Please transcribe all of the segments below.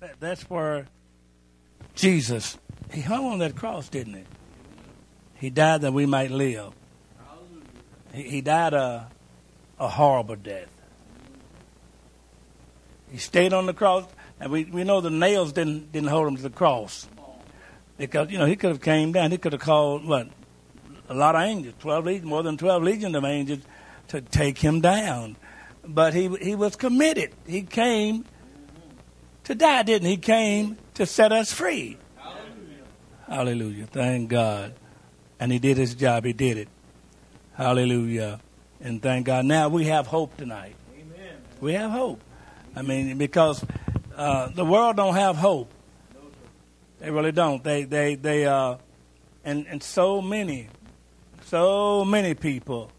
that, that's where Jesus, he hung on that cross, didn't he? He died that we might live. He, he died a, a horrible death. He stayed on the cross, and we, we know the nails didn't didn't hold him to the cross because you know he could have came down. He could have called what a lot of angels, twelve legions, more than twelve legions of angels, to take him down. But he he was committed. He came to die, didn't he? He came to set us free. Hallelujah. Hallelujah. Thank God. And he did his job. He did it. Hallelujah. And thank God. Now we have hope tonight. Amen. We have hope. I mean, because uh, the world don't have hope. They really don't. They they they uh, and and so many, so many people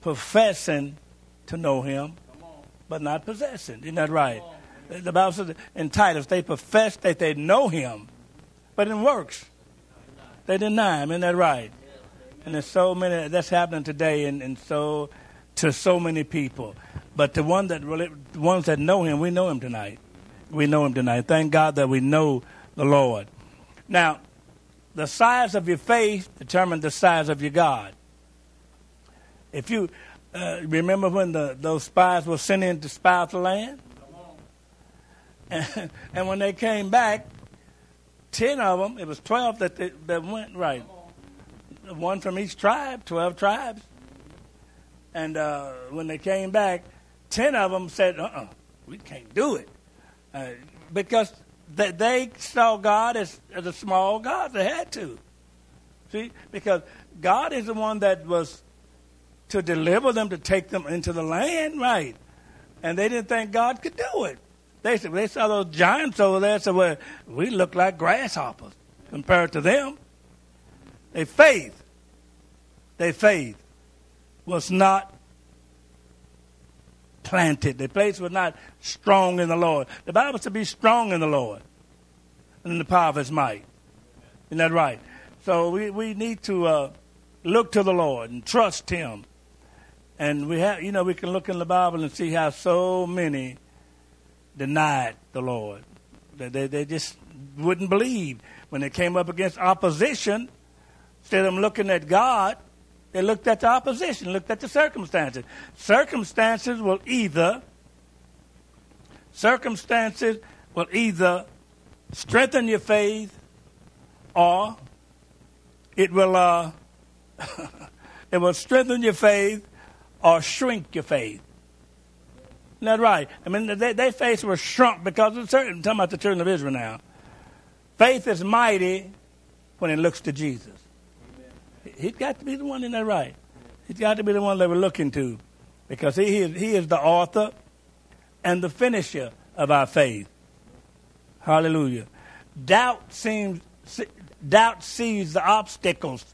professing to know Him, but not possessing. Isn't that right? The Bible says in Titus they profess that they know Him, but in works they deny Him. Isn't that right? And there's so many that's happening today, and, and so to so many people. But the one that really, the ones that know Him, we know Him tonight. We know Him tonight. Thank God that we know the Lord. Now, the size of your faith determines the size of your God. If you uh, remember when the, those spies were sent in to spy out the land, and, and when they came back, ten of them, it was twelve that they, that went right. One from each tribe, twelve tribes. And uh, when they came back, ten of them said, "Uh, uh we can't do it," uh, because they saw God as, as a small God. They had to, see, because God is the one that was to deliver them, to take them into the land, right? And they didn't think God could do it. They said they saw those giants over there. Said, "Well, we look like grasshoppers compared to them." Their faith, their faith was not planted. Their faith was not strong in the Lord. The Bible said be strong in the Lord and in the power of his might. Isn't that right? So we, we need to uh, look to the Lord and trust him. And we have, you know, we can look in the Bible and see how so many denied the Lord. They, they, they just wouldn't believe. When they came up against opposition, instead of looking at God, they looked at the opposition, looked at the circumstances. Circumstances will either circumstances will either strengthen your faith or it will uh, it will strengthen your faith or shrink your faith. Isn't right? I mean, they, their faith was shrunk because of certain. I'm talking about the children of Israel now. Faith is mighty when it looks to Jesus. He's got to be the one in that right. He's got to be the one that we're looking to because he is, he is the author and the finisher of our faith. Hallelujah. Doubt seems doubt sees the obstacles,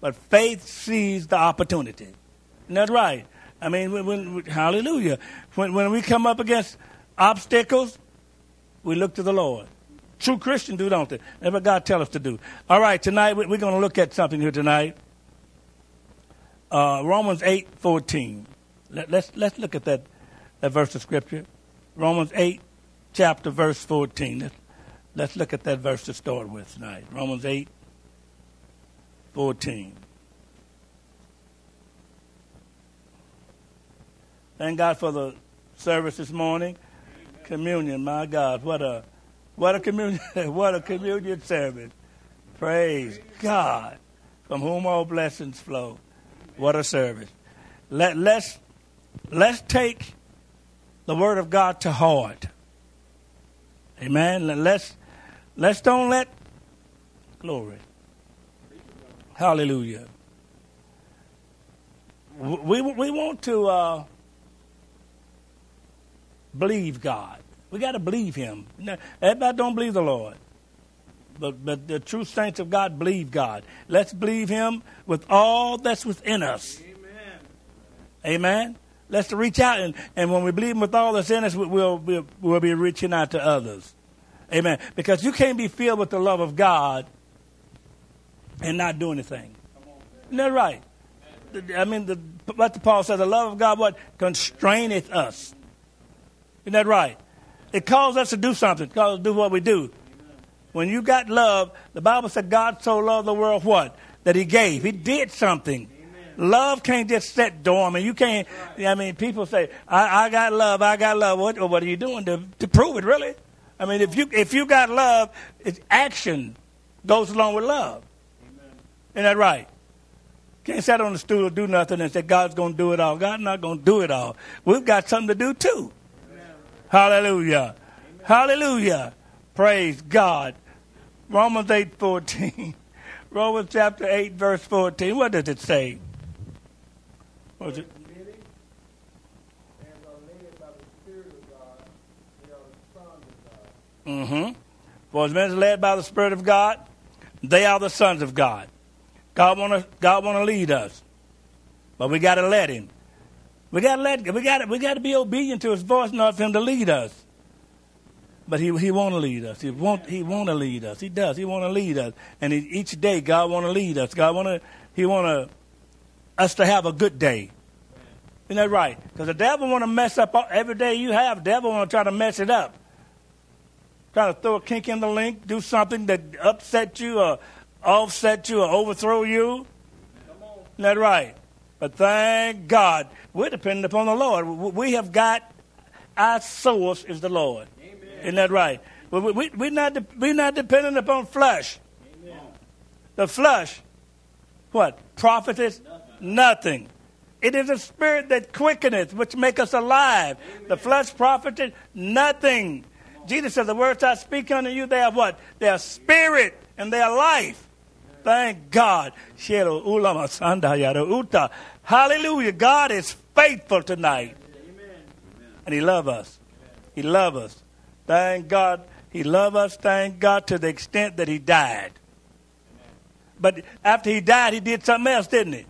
but faith sees the opportunity. Isn't that right? I mean, when, when, hallelujah. When, when we come up against obstacles, we look to the Lord. True Christians do, don't they? That's what God tell us to do. All right, tonight we're going to look at something here tonight. Uh, Romans eight fourteen. Let, let's let's look at that that verse of scripture. Romans eight, chapter verse fourteen. Let's, let's look at that verse to start with tonight. Romans eight, fourteen. Thank God for the service this morning. Amen. Communion, my God, what a what a communion, what a communion service. Praise God, from whom all blessings flow. What a service. Let, let's, let's take the word of God to heart. Amen. Let's, let's don't let, glory. Hallelujah. We, we want to uh, believe God. We got to believe Him. Everybody don't believe the Lord. But, but the true saints of God believe God. Let's believe Him with all that's within us. Amen. Amen. Let's reach out, and, and when we believe Him with all that's in us, we'll, we'll, we'll be reaching out to others. Amen. Because you can't be filled with the love of God and not do anything. Isn't that right? I mean, the, what the Paul says, the love of God, what constraineth us. Isn't that right? It calls us to do something. It calls us to do what we do. When you got love, the Bible said God so loved the world what? That he gave. He did something. Love can't just sit dormant. You can't. I mean, people say, "I, I got love. I got love." What, what are you doing to, to prove it? Really? I mean, if you if you got love, it's action goes along with love. Amen. Isn't that right? Can't sit on the stool and do nothing and say God's going to do it all. God's not going to do it all. We've got something to do too. Hallelujah. Amen. Hallelujah. Praise God. Romans eight fourteen. Romans chapter eight verse fourteen. What does it say? Was it? Mm-hmm. For as men are led by the Spirit of God, they are the sons of God. God wanna God wanna lead us, but we gotta let Him. We gotta let we gotta we gotta be obedient to His voice, not for Him to lead us. But He He wanna lead us. He want He wanna lead us. He does. He wanna lead us, and he, each day God wanna lead us. God wanna He wanna us to have a good day. Isn't that right? Because the devil want to mess up every day you have. The devil want to try to mess it up. Try to throw a kink in the link, do something that upset you or offset you or overthrow you. Isn't that right? But thank God, we're dependent upon the Lord. We have got our source is the Lord. Amen. Isn't that right? We, we, we're, not de- we're not dependent upon flesh. Amen. The flesh, what? Profiteth nothing. nothing. It is a spirit that quickeneth, which make us alive. Amen. The flesh profited nothing. Jesus said, The words I speak unto you, they are what? They are spirit and they are life. Thank God. Hallelujah. God is faithful tonight. And He loves us. He loves us. Thank God. He loves us, thank God, to the extent that He died. But after He died, He did something else, didn't He?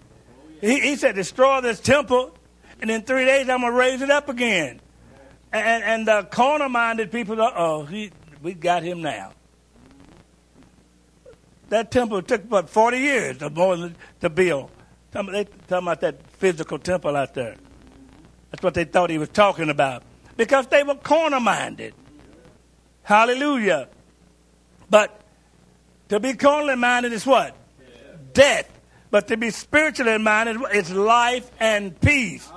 He, he said, destroy this temple, and in three days I'm going to raise it up again. And, and the carnal minded people, oh, he, we got him now. That temple took about 40 years or more to build. They talking about that physical temple out there. That's what they thought he was talking about. Because they were carnal minded. Hallelujah. But to be carnal minded is what? Death. But to be spiritually minded is life and peace.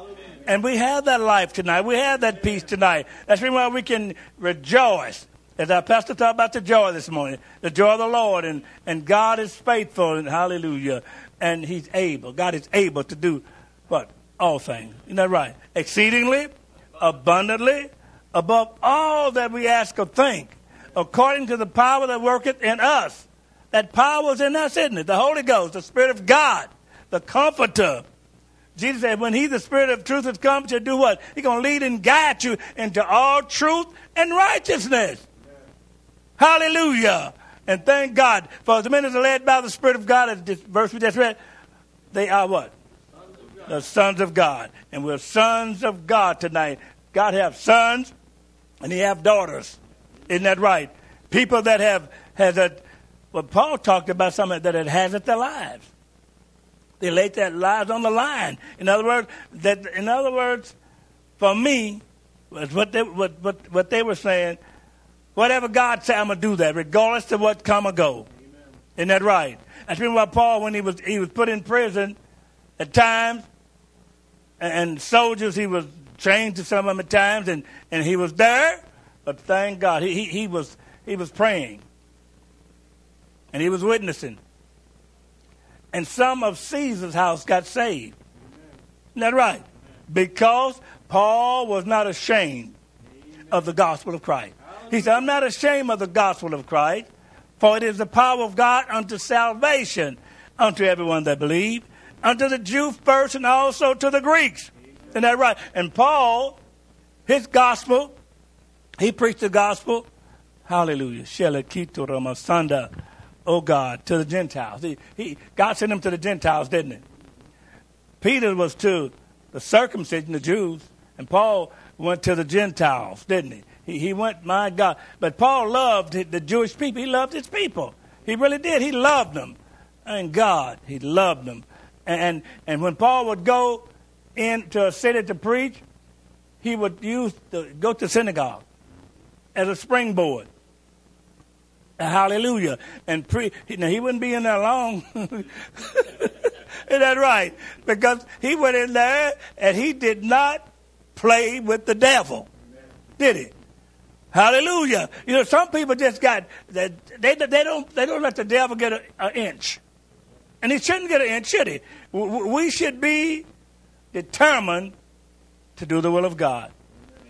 And we have that life tonight. We have that peace tonight. That's why we can rejoice. As our pastor talked about the joy this morning, the joy of the Lord, and, and God is faithful, and hallelujah. And He's able. God is able to do what? All things. Isn't that right? Exceedingly, abundantly, above all that we ask or think, according to the power that worketh in us. That power is in us, isn't it? The Holy Ghost, the Spirit of God, the Comforter. Jesus said, when He, the Spirit of truth, has come to do what? He's going to lead and guide you into all truth and righteousness. Hallelujah. And thank God. For as men as are led by the Spirit of God, as this verse we just read, they are what? Sons the sons of God. And we're sons of God tonight. God have sons and He have daughters. Isn't that right? People that have has a but Paul talked about something that it has at their lives. They laid their lives on the line. In other words, that in other words, for me, was what they what, what, what they were saying, whatever God said, I'm gonna do that, regardless of what come or go. Amen. Isn't that right? That's why Paul, when he was he was put in prison at times, and, soldiers he was trained to some of them at times, and, and he was there, but thank God he, he, he was he was praying and he was witnessing. And some of Caesar's house got saved. Isn't that right? Because Paul was not ashamed of the gospel of Christ. He said, I'm not ashamed of the gospel of Christ, for it is the power of God unto salvation unto everyone that believe, unto the Jew first and also to the Greeks. Isn't that right? And Paul, his gospel, he preached the gospel. Hallelujah oh God, to the Gentiles. He, he, God sent him to the Gentiles, didn't he? Peter was to the circumcision, the Jews, and Paul went to the Gentiles, didn't he? He, he went, my God. But Paul loved the Jewish people. He loved his people. He really did. He loved them. And God, he loved them. And, and when Paul would go into a city to preach, he would use the, go to synagogue as a springboard. Hallelujah. And pre, now he wouldn't be in there long. Is that right? Because he went in there and he did not play with the devil, did he? Hallelujah. You know, some people just got they they, they don't they don't let the devil get an inch, and he shouldn't get an inch, should he? We should be determined to do the will of God.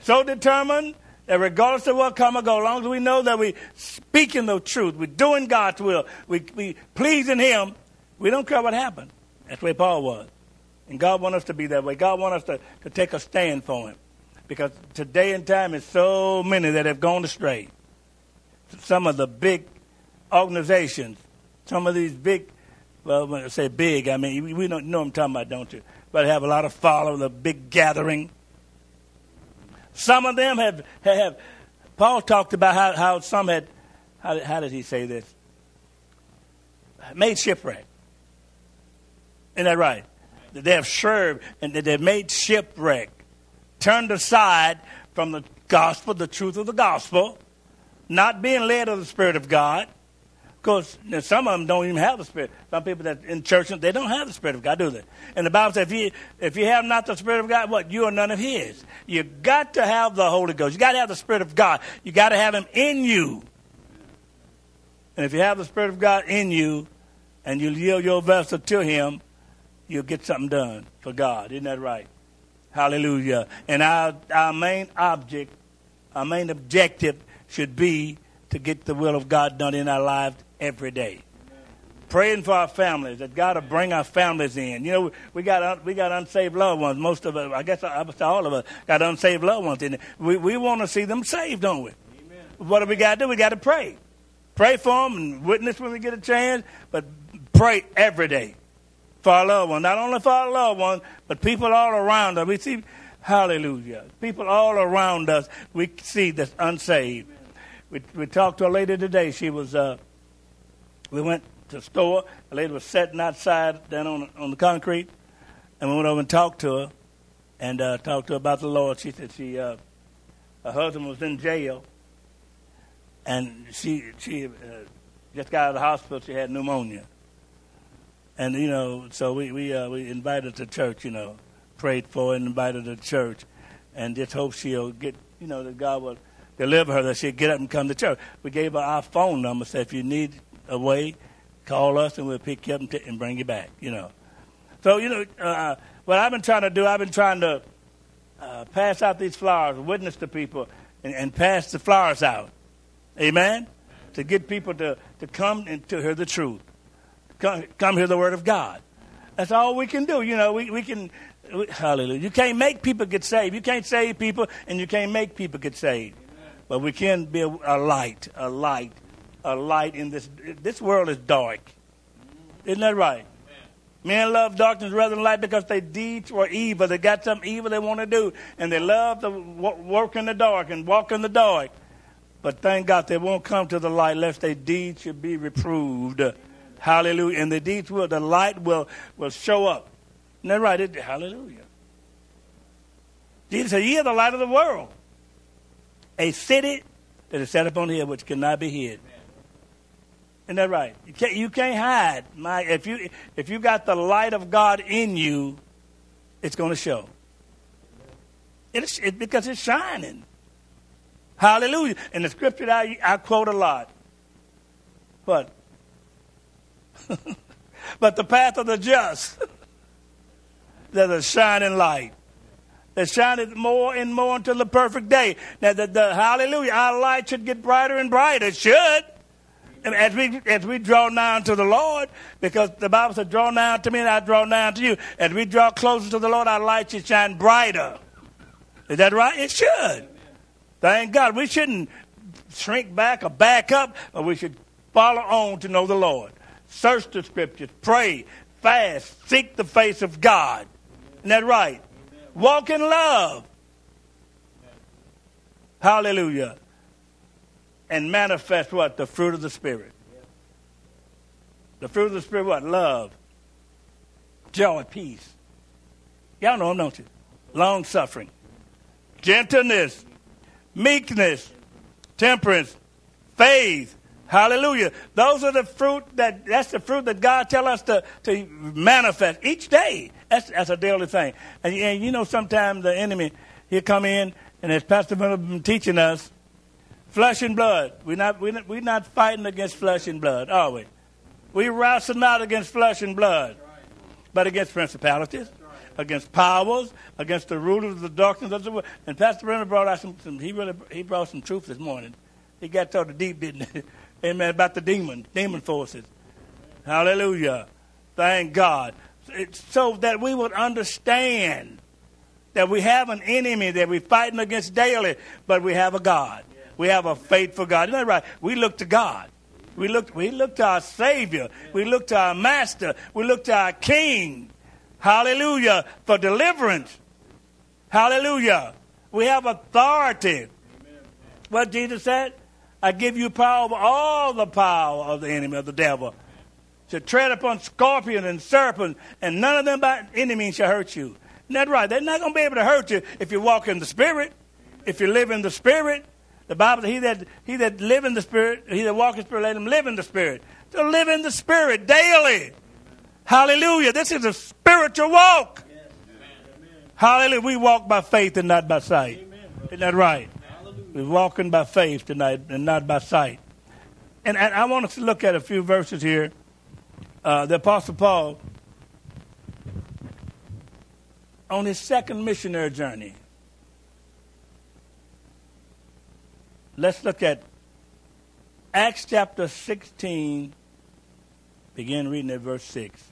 So determined that regardless of what come or go, as long as we know that we speaking the truth, we're doing God's will, we we pleasing Him, we don't care what happened. That's way Paul was. And God wants us to be that way. God wants us to, to take a stand for Him. Because today and time is so many that have gone astray. Some of the big organizations, some of these big, well, when I say big, I mean, we don't know what I'm talking about, don't you? But have a lot of followers, a big gathering. Some of them have, have Paul talked about how, how some had, how, how did he say this? Made shipwreck. Isn't that right? They have served and they've made shipwreck, turned aside from the gospel, the truth of the gospel, not being led of the Spirit of God. Of course, some of them don't even have the Spirit. Some people that in church they don't have the Spirit of God, do they? And the Bible says, if you if you have not the Spirit of God, what you are none of His. You got to have the Holy Ghost. You got to have the Spirit of God. You got to have Him in you. And if you have the Spirit of God in you, and you yield your vessel to Him, you'll get something done for God. Isn't that right? Hallelujah. And our, our main object, our main objective should be to get the will of God done in our lives every day. Praying for our families that God will bring our families in. You know, we got we got unsaved loved ones. Most of us, I guess, I would say all of us, got unsaved loved ones. And we we want to see them saved, don't we? Amen. What do we got to do? We got to pray. Pray for them and witness when we get a chance, but pray every day for our loved ones. Not only for our loved ones, but people all around us. We see, hallelujah, people all around us we see that's unsaved. We, we talked to a lady today. She was, uh, we went to the store. A lady was sitting outside down on, on the concrete. And we went over and talked to her and uh, talked to her about the Lord. She said she, uh, her husband was in jail. And she, she uh, just got out of the hospital. She had pneumonia and you know, so we we uh, we invited her to church. You know, prayed for and invited to church, and just hope she'll get. You know, that God will deliver her, that she'll get up and come to church. We gave her our phone number. Said if you need a way, call us and we'll pick you up and, t- and bring you back. You know. So you know, uh, what I've been trying to do, I've been trying to uh, pass out these flowers, witness to people, and, and pass the flowers out. Amen. To get people to, to come and to hear the truth come, come hear the word of God. That's all we can do. You know, we, we can, we, hallelujah. You can't make people get saved. You can't save people and you can't make people get saved. Amen. But we can be a, a, light, a light, a light in this, this world is dark. Isn't that right? Men love darkness rather than light because their deeds were evil. They got something evil they want to do, and they love to work in the dark and walk in the dark. But thank God they won't come to the light lest their deeds should be reproved. Hallelujah. And the deeds will, the light will, will show up. Isn't that right? It, hallelujah. Jesus said, Ye are the light of the world. A city that is set upon the hill which cannot be hid. Isn't that right? You can't, you can't hide. My, if, you, if you got the light of God in you, it's going to show. It's, it, because it's shining. Hallelujah. And the scripture I, I quote a lot. But but the path of the just, there's a shining light that shineth more and more until the perfect day. Now, the, the, hallelujah, our light should get brighter and brighter. It should. And as we, as we draw nigh to the Lord, because the Bible says, draw nigh to me and I draw nigh to you. As we draw closer to the Lord, our light should shine brighter. Is that right? It should. Thank God. We shouldn't shrink back or back up, but we should follow on to know the Lord search the scriptures, pray, fast, seek the face of God. Isn't that right? Walk in love. Hallelujah. And manifest what? The fruit of the Spirit. The fruit of the Spirit, what? Love, joy, peace. Y'all know them, don't you? Long suffering, gentleness, meekness, temperance, faith. Hallelujah. Those are the fruit that that's the fruit that God tell us to, to manifest each day. That's, that's a daily thing. And, and you know, sometimes the enemy, he'll come in, and as Pastor Miller been teaching us, flesh and blood. We're not, we're not, we're not fighting against flesh and blood, are we? We wrestle not against flesh and blood, but against principalities, against powers, against the rulers of the darkness of the world. And Pastor Brennan brought out some, some he really he brought some truth this morning. He got to the deep, didn't he? Amen. About the demon, demon forces. Hallelujah. Thank God. It's so that we would understand that we have an enemy that we're fighting against daily, but we have a God. We have a faithful God. Isn't that right? We look to God. We look, we look to our Savior. We look to our Master. We look to our King. Hallelujah. For deliverance. Hallelujah. We have authority. What Jesus said? I give you power over all the power of the enemy, of the devil. To tread upon scorpions and serpents, and none of them by any means shall hurt you. Isn't that right? They're not going to be able to hurt you if you walk in the Spirit, if you live in the Spirit. The Bible says, he that, he that live in the Spirit, he that walk in the Spirit, let him live in the Spirit. To live in the Spirit daily. Hallelujah. This is a spiritual walk. Hallelujah. We walk by faith and not by sight. Isn't that right? We're walking by faith tonight and not by sight. And, and I want us to look at a few verses here. Uh, the Apostle Paul, on his second missionary journey, let's look at Acts chapter 16, begin reading at verse 6.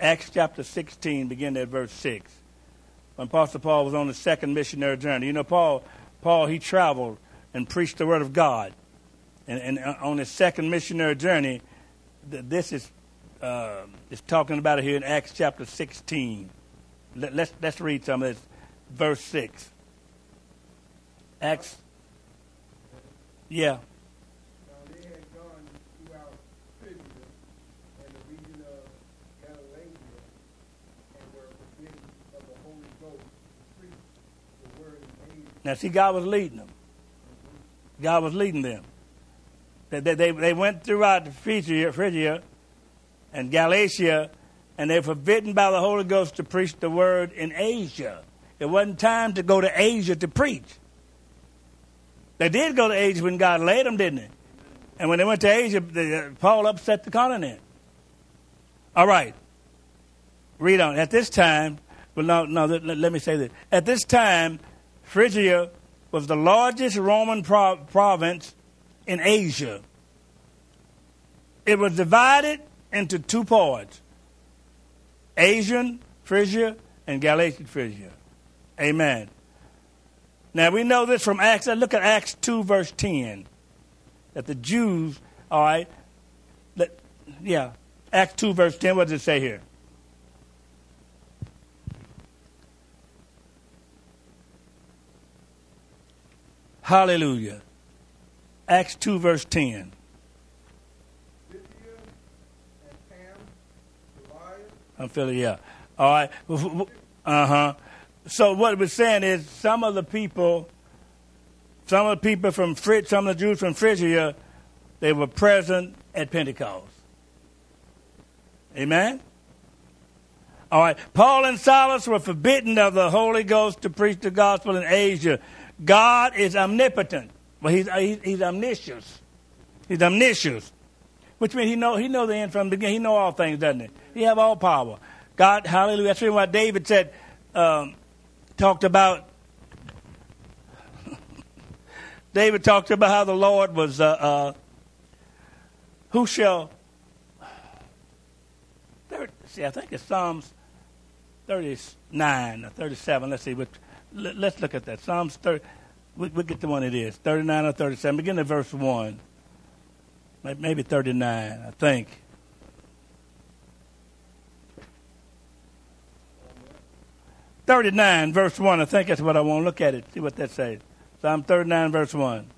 Acts chapter 16, begin at verse 6. When Apostle Paul was on his second missionary journey. You know, Paul Paul, he traveled and preached the word of God. And, and uh, on his second missionary journey, this is, uh, talking about it here in Acts chapter 16. Let, let's, let's read some of this. Verse 6. Acts. Yeah. Now, see, God was leading them. God was leading them. They, they, they went throughout Phrygia, Phrygia and Galatia, and they were forbidden by the Holy Ghost to preach the word in Asia. It wasn't time to go to Asia to preach. They did go to Asia when God led them, didn't they? And when they went to Asia, they, uh, Paul upset the continent. All right. Read on. At this time, well, no, no, let, let me say this. At this time, Phrygia was the largest Roman pro- province in Asia. It was divided into two parts Asian Phrygia and Galatian Phrygia. Amen. Now we know this from Acts. Look at Acts 2, verse 10. That the Jews, all right, that, yeah, Acts 2, verse 10, what does it say here? Hallelujah. Acts 2, verse 10. I'm feeling, yeah. All right. Uh huh. So what we're saying is some of the people, some of the people from Phrygia, some of the Jews from Phrygia, they were present at Pentecost. Amen? All right. Paul and Silas were forbidden of the Holy Ghost to preach the gospel in Asia. God is omnipotent. Well, he's, he's, he's omniscient. He's omniscient, which means he know he know the end from the beginning. He know all things, doesn't he? He have all power. God, hallelujah. That's why David said, um, talked about. David talked about how the Lord was. Uh, uh, who shall? see, I think it's Psalms thirty-nine or thirty-seven. Let's see. Which, let's look at that. Psalms 30. We'll, get to one it is. 39 or 37. Begin at verse 1. Maybe 39, I think. Thirty-nine, verse one. I think that's what I want to look at it. See what that says. Psalm thirty-nine, verse one.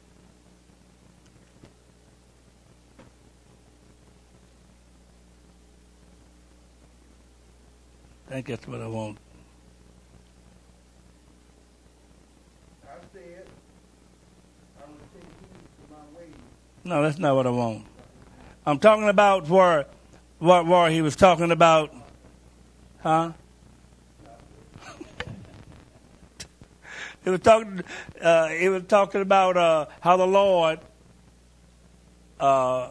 I think that's what I want. No, that's not what I want. I'm talking about where, where, where he was talking about, huh? he was talking. Uh, he was talking about uh, how the Lord. Uh,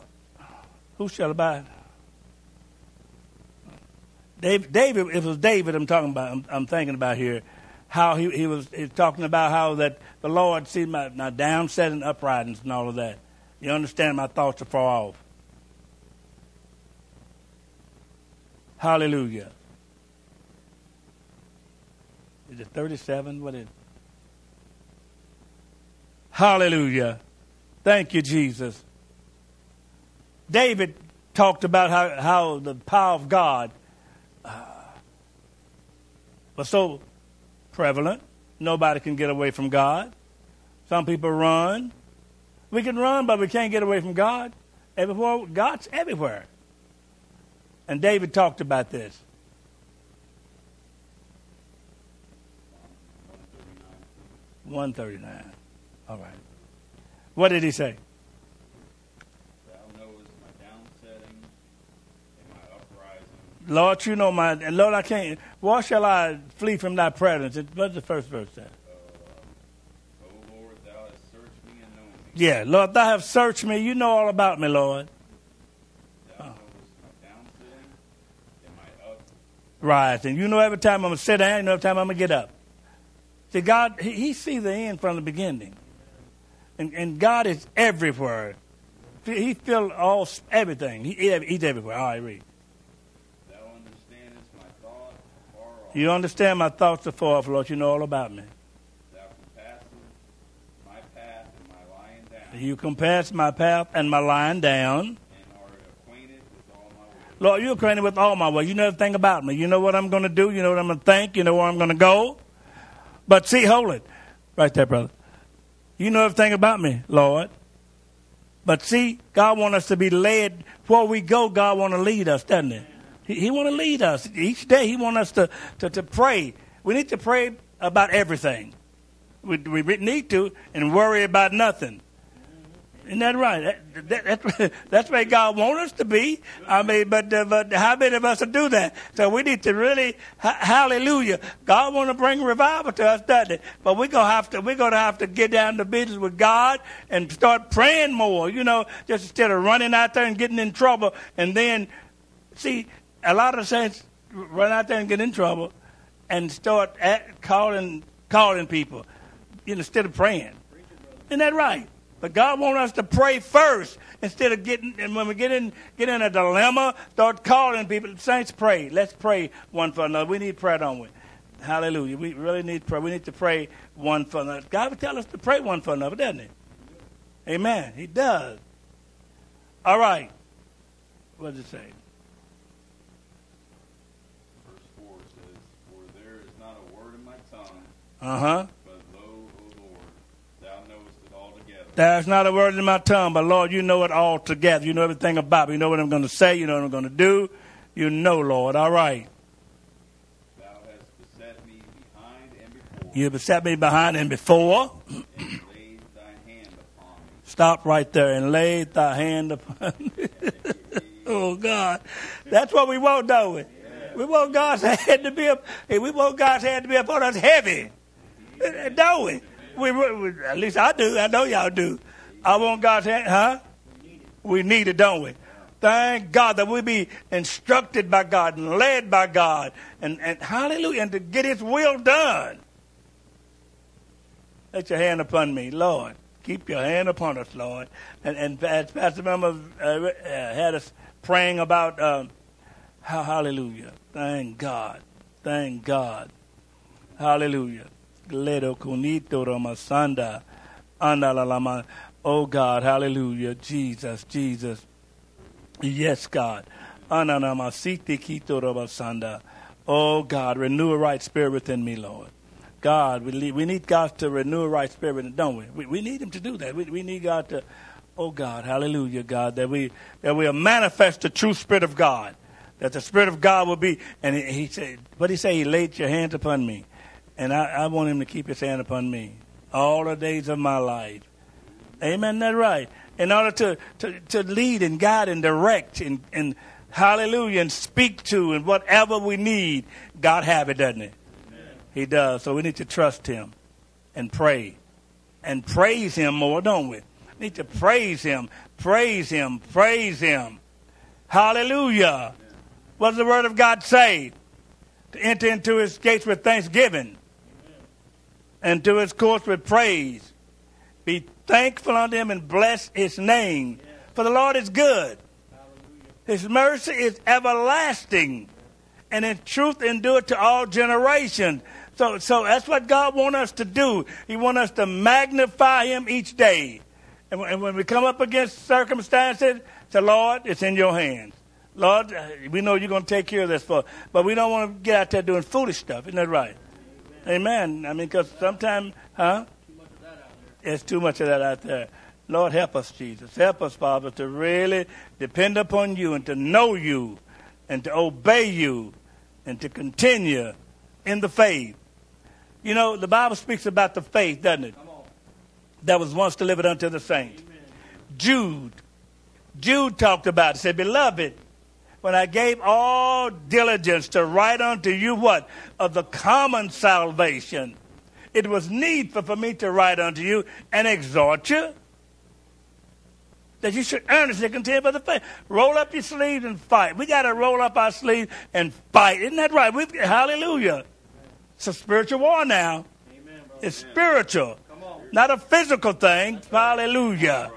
who shall abide? David, David. It was David. I'm talking about. I'm, I'm thinking about here. How he, he was talking about how that the Lord sees my, my downsetting uprisings and all of that. You understand my thoughts are far off. Hallelujah. Is it 37? What is it? Hallelujah. Thank you, Jesus. David talked about how, how the power of God uh, was so prevalent. Nobody can get away from God. Some people run. We can run, but we can't get away from God. Everywhere, God's everywhere. And David talked about this. One thirty nine. All right. What did he say? Lord, you know my Lord. I can't. Why shall I flee from Thy presence? What's the first verse say? Uh, oh Lord, Thou hast searched me and known me. Yeah, Lord, Thou have searched me. You know all about me, Lord. rise. And you know every time I'm going to sit down, you know every time I'm going to get up. See, God, He, he sees the end from the beginning. And, and God is everywhere. He feels all everything. He, he's everywhere. All right, read. Thou understandest my thoughts far off. You understand my thoughts are far off, Lord. You know all about me. Thou compassest my path and my You compass my path and my lying down. Lord, you're acquainted with all my ways. You know everything about me. You know what I'm going to do. You know what I'm going to think. You know where I'm going to go. But see, hold it. Right there, brother. You know everything about me, Lord. But see, God wants us to be led. Where we go, God want to lead us, doesn't he? He, he want to lead us. Each day, he want us to, to, to pray. We need to pray about everything. We, we need to and worry about nothing. Isn't that right? That, that, that, that's where God wants us to be. I mean, but, uh, but how many of us will do that? So we need to really, ha- hallelujah. God want to bring revival to us, doesn't it? But we're gonna have to, we're gonna have to get down to business with God and start praying more. You know, just instead of running out there and getting in trouble, and then, see, a lot of saints run out there and get in trouble, and start at, calling calling people, instead of praying. Isn't that right? But God wants us to pray first instead of getting, and when we get in, get in a dilemma, start calling people. Saints, pray. Let's pray one for another. We need prayer, don't we? Hallelujah. We really need prayer. We need to pray one for another. God would tell us to pray one for another, doesn't He? Amen. He does. All right. What does it say? Verse 4 says, For there is not a word in my tongue. Uh huh. There's not a word in my tongue, but Lord, you know it all together. You know everything about me. You know what I'm going to say. You know what I'm going to do. You know, Lord. All right. Thou hast beset me behind and before. You beset me behind and before. and laid thy hand upon me. Stop right there and laid thy hand upon me. oh God, that's what we want, don't we? Yeah. We want God's hand to be up. We want God's hand to be upon us heavy, don't we? We, we, at least I do. I know y'all do. I want God's hand, huh? We need it, don't we? Thank God that we be instructed by God and led by God. And, and hallelujah, and to get His will done. Let your hand upon me, Lord. Keep your hand upon us, Lord. And, and as Pastor Member uh, uh, had us praying about, uh, hallelujah. Thank God. Thank God. Hallelujah. Ledo Kunito Ramasanda Analalama. Oh God, hallelujah. Jesus, Jesus. Yes, God. Ananamasiti Kito Ramasanda. Oh God, renew a right spirit within me, Lord. God, we need, we need God to renew a right spirit, don't we? We, we need Him to do that. We, we need God to, oh God, hallelujah, God, that we that we manifest the true spirit of God. That the spirit of God will be, and he, he said, what did he say? He laid your hands upon me. And I, I want him to keep his hand upon me all the days of my life. Amen. That's right. in order to, to, to lead and guide and direct and, and hallelujah and speak to and whatever we need, God have it, doesn't he? Amen. He does. So we need to trust him and pray and praise him more, don't we? we need to praise him, praise him, praise him. Hallelujah. Amen. What does the word of God say? To enter into his gates with thanksgiving. And do his courts with praise. Be thankful unto him and bless his name. For the Lord is good. His mercy is everlasting. And in truth endure to all generations. So, so that's what God wants us to do. He wants us to magnify him each day. And, and when we come up against circumstances, say, Lord, it's in your hands. Lord, we know you're going to take care of this for But we don't want to get out there doing foolish stuff. Isn't that right? Amen. I mean, because sometimes, huh? There's too much of that out there. Lord, help us, Jesus. Help us, Father, to really depend upon you and to know you and to obey you and to continue in the faith. You know, the Bible speaks about the faith, doesn't it? That was once delivered unto the saints. Jude. Jude talked about it. Said, Beloved, when I gave all diligence to write unto you what? Of the common salvation it was needful for me to write unto you and exhort you that you should earnestly contend for the faith. Roll up your sleeves and fight. We got to roll up our sleeves and fight. Isn't that right? We, hallelujah. It's a spiritual war now. Amen, it's spiritual, not a physical thing. That's hallelujah.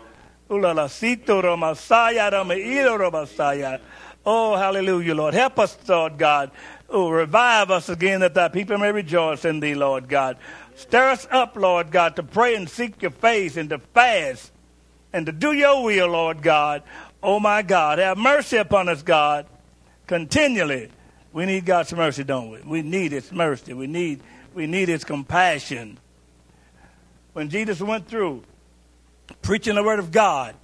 Oh, hallelujah, Lord. Help us, Lord God. Oh, revive us again that thy people may rejoice in thee, Lord God. Stir us up, Lord God, to pray and seek your face and to fast and to do your will, Lord God. Oh, my God. Have mercy upon us, God, continually. We need God's mercy, don't we? We need His mercy. We need, we need His compassion. When Jesus went through preaching the Word of God,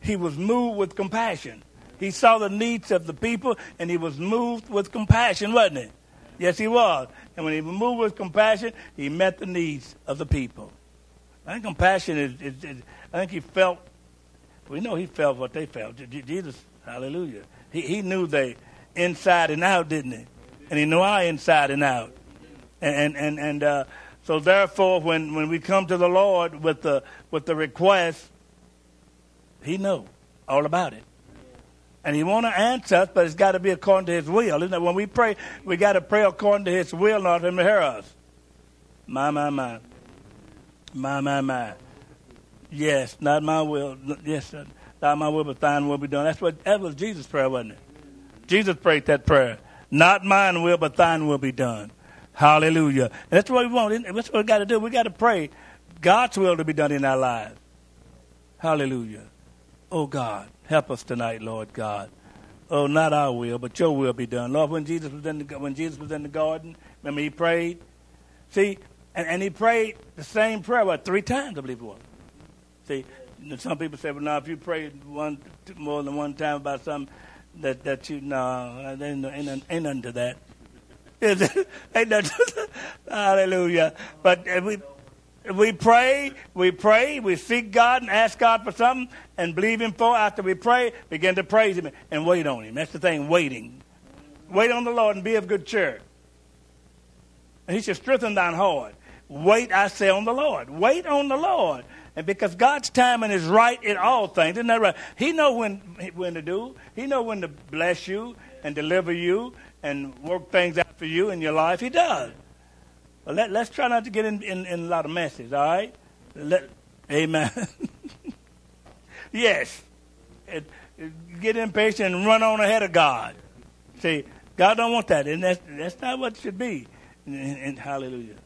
He was moved with compassion. He saw the needs of the people and He was moved with compassion, wasn't He? Yes, He was. And when he moved with compassion, he met the needs of the people. I think compassion is, is, is I think he felt, we know he felt what they felt. Jesus, hallelujah. He, he knew they inside and out, didn't he? And he knew our inside and out. And, and, and uh, so therefore, when, when we come to the Lord with the, with the request, he know all about it. And he want to answer us, but it's got to be according to his will. Isn't it? When we pray, we got to pray according to his will, not him to hear us. My, my, my. My, my, my. Yes, not my will. Yes, not my will, but thine will be done. That's what that was Jesus' prayer, wasn't it? Jesus prayed that prayer. Not mine will, but thine will be done. Hallelujah. And that's what we want. That's what we got to do. We got to pray God's will to be done in our lives. Hallelujah. Oh God. Help us tonight, Lord God. Oh, not our will, but your will be done. Lord, when Jesus was in the, when Jesus was in the garden, remember he prayed? See, and, and he prayed the same prayer, what, three times, I believe it was. See, some people say, well, now, if you pray one more than one time about something, that, that you, no, ain't, ain't, ain't nothing to that. ain't nothing Hallelujah. But uh, we, we pray, we pray, we seek God and ask God for something and believe Him for. After we pray, begin to praise Him and wait on Him. That's the thing, waiting. Wait on the Lord and be of good cheer. And He shall strengthen thine heart. Wait, I say, on the Lord. Wait on the Lord. And because God's timing is right in all things, isn't that right? He know when when to do. He know when to bless you and deliver you and work things out for you in your life. He does. Let, us try not to get in, in, in, a lot of messes, all right? Let, amen. yes. It, it, get impatient and run on ahead of God. See, God don't want that, and that's, that's not what it should be. And, and hallelujah.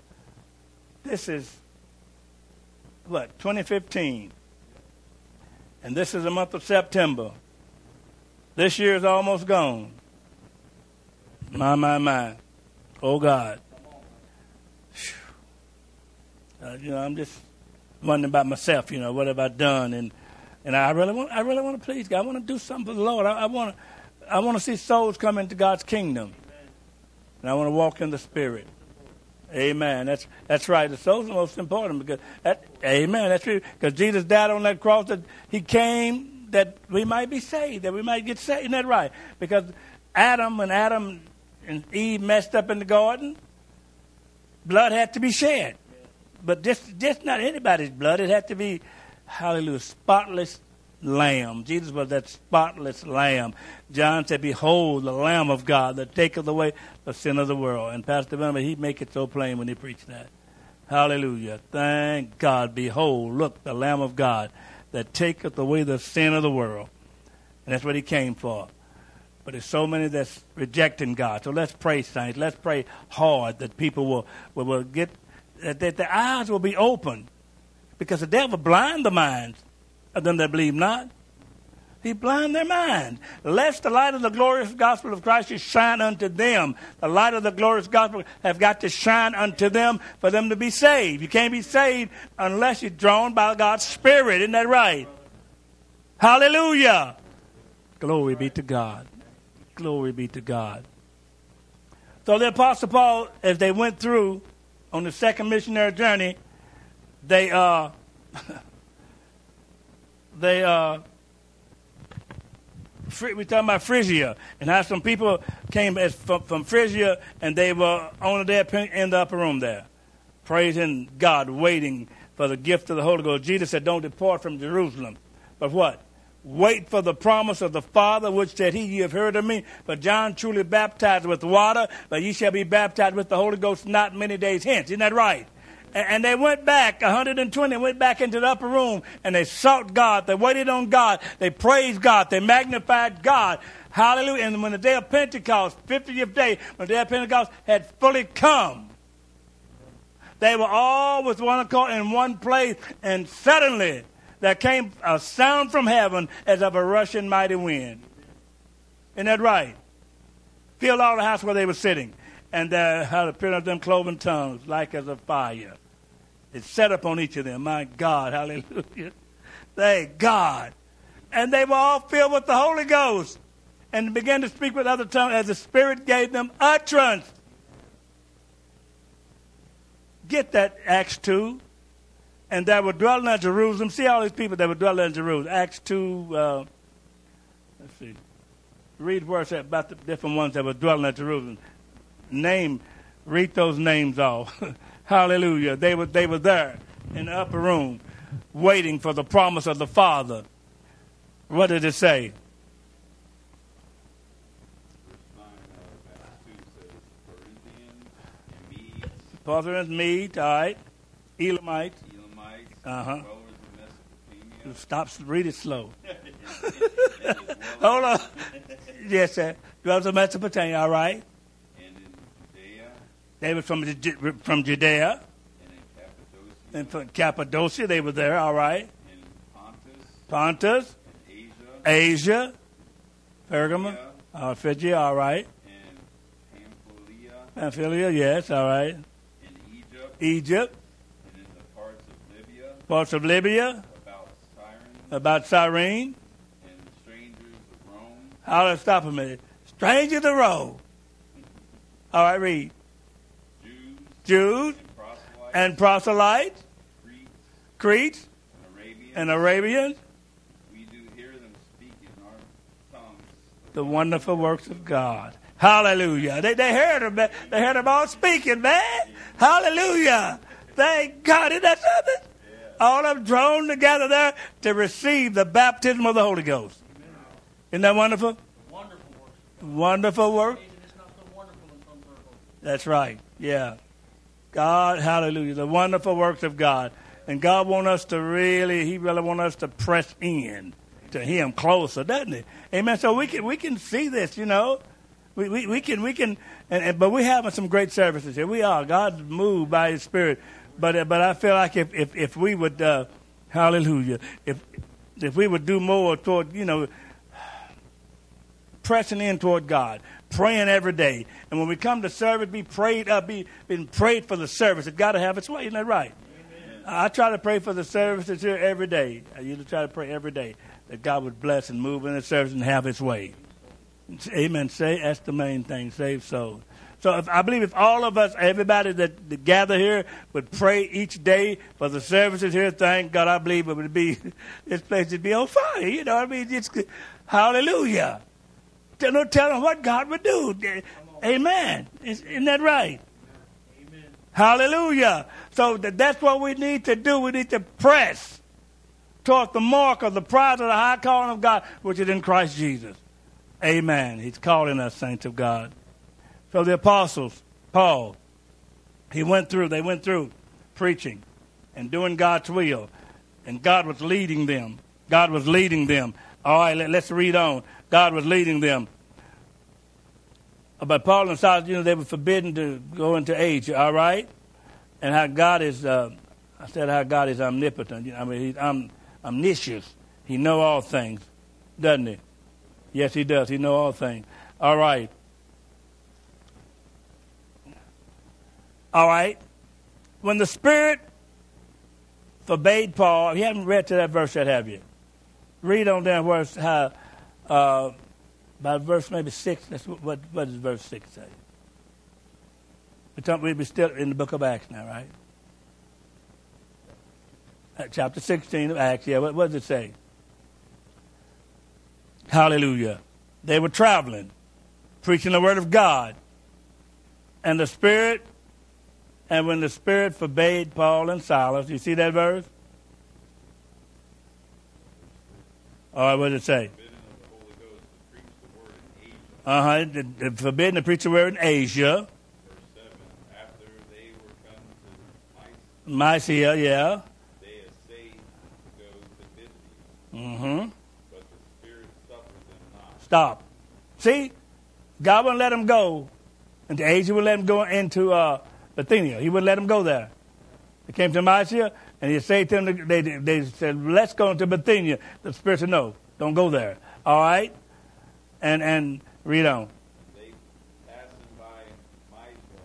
This is, what, 2015. And this is the month of September. This year is almost gone. My, my, my. Oh, God. Uh, you know, I'm just wondering about myself. You know, what have I done? And and I really want, I really want to please God. I want to do something for the Lord. I, I want to, I want to see souls come into God's kingdom, and I want to walk in the Spirit. Amen. That's that's right. The soul's the most important because that. Amen. That's true. Because Jesus died on that cross. That He came that we might be saved, that we might get saved. Isn't that right? Because Adam, when Adam and Eve messed up in the garden, blood had to be shed. But just just not anybody's blood. It had to be, hallelujah, spotless lamb. Jesus was that spotless lamb. John said, Behold, the Lamb of God that taketh away the sin of the world. And Pastor Venerable, he make it so plain when he preached that. Hallelujah. Thank God. Behold, look, the Lamb of God that taketh away the sin of the world. And that's what he came for. But there's so many that's rejecting God. So let's pray, saints. Let's pray hard that people will, will, will get, that, that their eyes will be opened Because the devil blind the minds of them that believe not. He blind their minds, Lest the light of the glorious gospel of Christ should shine unto them. The light of the glorious gospel have got to shine unto them for them to be saved. You can't be saved unless you're drawn by God's Spirit. Isn't that right? Hallelujah. Glory be to God. Glory be to God. So the Apostle Paul, as they went through on the second missionary journey, they uh they uh we're talking about Phrygia and how some people came as, from, from Phrygia and they were on the their in the upper room there, praising God, waiting for the gift of the Holy Ghost. Jesus said, "Don't depart from Jerusalem, but what? Wait for the promise of the Father, which said He, ye have heard of me. But John truly baptized with water, but ye shall be baptized with the Holy Ghost not many days hence." Isn't that right? And they went back, 120, went back into the upper room and they sought God. They waited on God. They praised God. They magnified God. Hallelujah. And when the day of Pentecost, 50th day, when the day of Pentecost had fully come, they were all with one accord in one place. And suddenly there came a sound from heaven as of a rushing mighty wind. Isn't that right? Filled all the house where they were sitting. And there had appeared of them cloven tongues like as a fire It set upon each of them. My God, hallelujah. Thank God. And they were all filled with the Holy Ghost and began to speak with other tongues as the Spirit gave them utterance. Get that, Acts 2. And that were dwelling in Jerusalem. See all these people that were dwelling in Jerusalem. Acts 2, uh, let's see. Read at about the different ones that were dwelling in Jerusalem. Name, read those names off. Hallelujah. They were, they were there in the upper room waiting for the promise of the Father. What did it say? Parthians, Medes, all right. Uh-huh. In Mesopotamia. Stop, read it slow. Hold on. Yes, sir. Dwellers in Mesopotamia, all right. And in Judea. They were from, from Judea. And in Cappadocia. And from Cappadocia, they were there, all right. And Pontus. Pontus, And Asia. Asia, Pergamum, uh, Phrygia, all right. And Pamphylia. Pamphylia, yes, all right. And Egypt. Egypt, And in the parts of Libya. Parts of Libya, About Cyrene. about Cyrene. And strangers of Rome. How let's stop a minute. Stranger to Rome. All right, read. Jews. Jews And proselytes. and proselytes, And Arabians. and Arabians, we do hear them speak in our tongues. the wonderful works of God. Hallelujah. They, they heard them. They heard them all speaking, man. Hallelujah. Thank God. Isn't that something? All of them drawn together there to receive the baptism of the Holy Ghost. Isn't that wonderful? Wonderful work. Amazing it's not so wonderful circles. That's right. Yeah. God, hallelujah. The wonderful works of God. And God want us to really, He really want us to press in to Him closer, doesn't He? Amen. So we can we can see this, you know. We we, we can we can and, and but we're having some great services here. We are. God's moved by His Spirit. But uh, but I feel like if if, if we would uh, hallelujah, if if we would do more toward, you know, pressing in toward God, praying every day. And when we come to service, be prayed up, be been prayed for the service. It's got to have its way, isn't that right? I try to pray for the services here every day. I usually try to pray every day that God would bless and move in the service and have His way. Amen. Say that's the main thing. Save souls. So if, I believe if all of us, everybody that, that gather here, would pray each day for the services here, thank God, I believe it would be this place would be on fire. You know, what I mean, it's hallelujah. No telling what God would do. Amen. Isn't that right? Amen. Hallelujah. So that, that's what we need to do. We need to press toward the mark of the prize of the high calling of God, which is in Christ Jesus. Amen. He's calling us saints of God. So the apostles, Paul, he went through, they went through preaching and doing God's will. And God was leading them. God was leading them. All right, let, us read on. God was leading them. But Paul and Silas, you know, they were forbidden to go into Asia, all right? And how God is, uh, I said how God is omnipotent. I mean, he's om- omniscient. He know all things, doesn't he? Yes, he does. He know all things. All right. All right. When the Spirit forbade Paul, you haven't read to that verse yet, have you? Read on down where how, uh, by verse maybe six. That's what, what, does verse six say? We're, talking, we're still in the book of Acts now, right? Uh, chapter 16 of Acts, yeah. What, what does it say? Hallelujah. They were traveling, preaching the word of God. And the Spirit, and when the Spirit forbade Paul and Silas, you see that verse? All right, what does it say? Uh huh. Forbidden to preach the word in Asia. Verse 7. After they were come to Mysia, yeah. they essayed to go to Mm-hmm. but the Spirit suffered them not. Stop. See, God wouldn't let them go into Asia. Would let them go into uh, Bithynia. He wouldn't let them go there. They came to Mysia, and he said to them, they, they said, let's go into Bithynia. The Spirit said, no, don't go there. All right? And, and read on. They, passing by Mysia,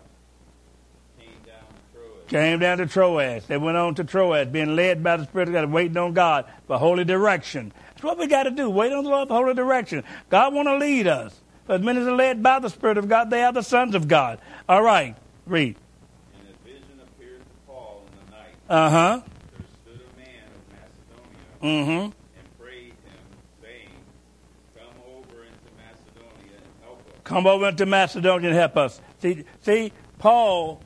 came down to Troas. Came down to Troas. They went on to Troas, being led by the Spirit of God, waiting on God for holy direction. That's what we got to do. Wait on the Lord for holy direction. God want to lead us. But men are led by the Spirit of God, they are the sons of God. All right, read. And a vision appeared to Paul in the night. Uh huh. There stood a man of Macedonia Mm hmm. and prayed him, saying, Come over into Macedonia and help us. Come over into Macedonia and help us. See, see, Paul